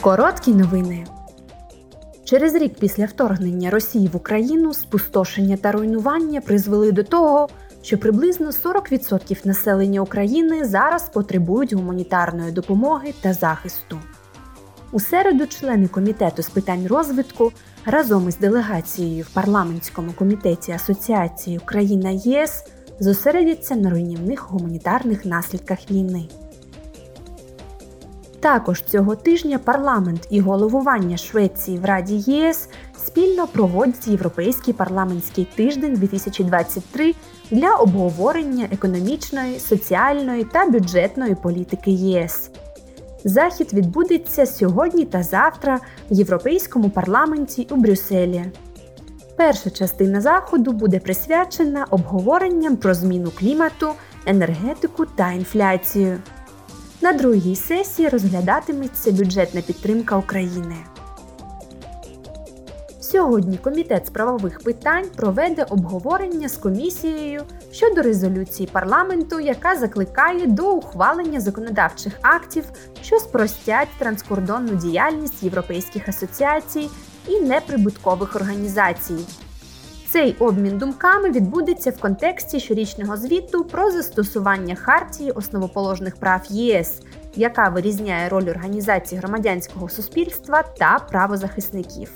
Короткі новини. Через рік після вторгнення Росії в Україну спустошення та руйнування призвели до того, що приблизно 40% населення України зараз потребують гуманітарної допомоги та захисту. У середу члени комітету з питань розвитку разом із делегацією в парламентському комітеті Асоціації Україна ЄС зосередяться на руйнівних гуманітарних наслідках війни. Також цього тижня парламент і головування Швеції в Раді ЄС спільно проводять Європейський парламентський тиждень 2023 для обговорення економічної, соціальної та бюджетної політики ЄС. Захід відбудеться сьогодні та завтра в Європейському парламенті у Брюсселі. Перша частина заходу буде присвячена обговоренням про зміну клімату, енергетику та інфляцію. На другій сесії розглядатиметься бюджетна підтримка України. Сьогодні Комітет з правових питань проведе обговорення з комісією щодо резолюції парламенту, яка закликає до ухвалення законодавчих актів, що спростять транскордонну діяльність європейських асоціацій і неприбуткових організацій. Цей обмін думками відбудеться в контексті щорічного звіту про застосування хартії основоположних прав ЄС, яка вирізняє роль організацій громадянського суспільства та правозахисників.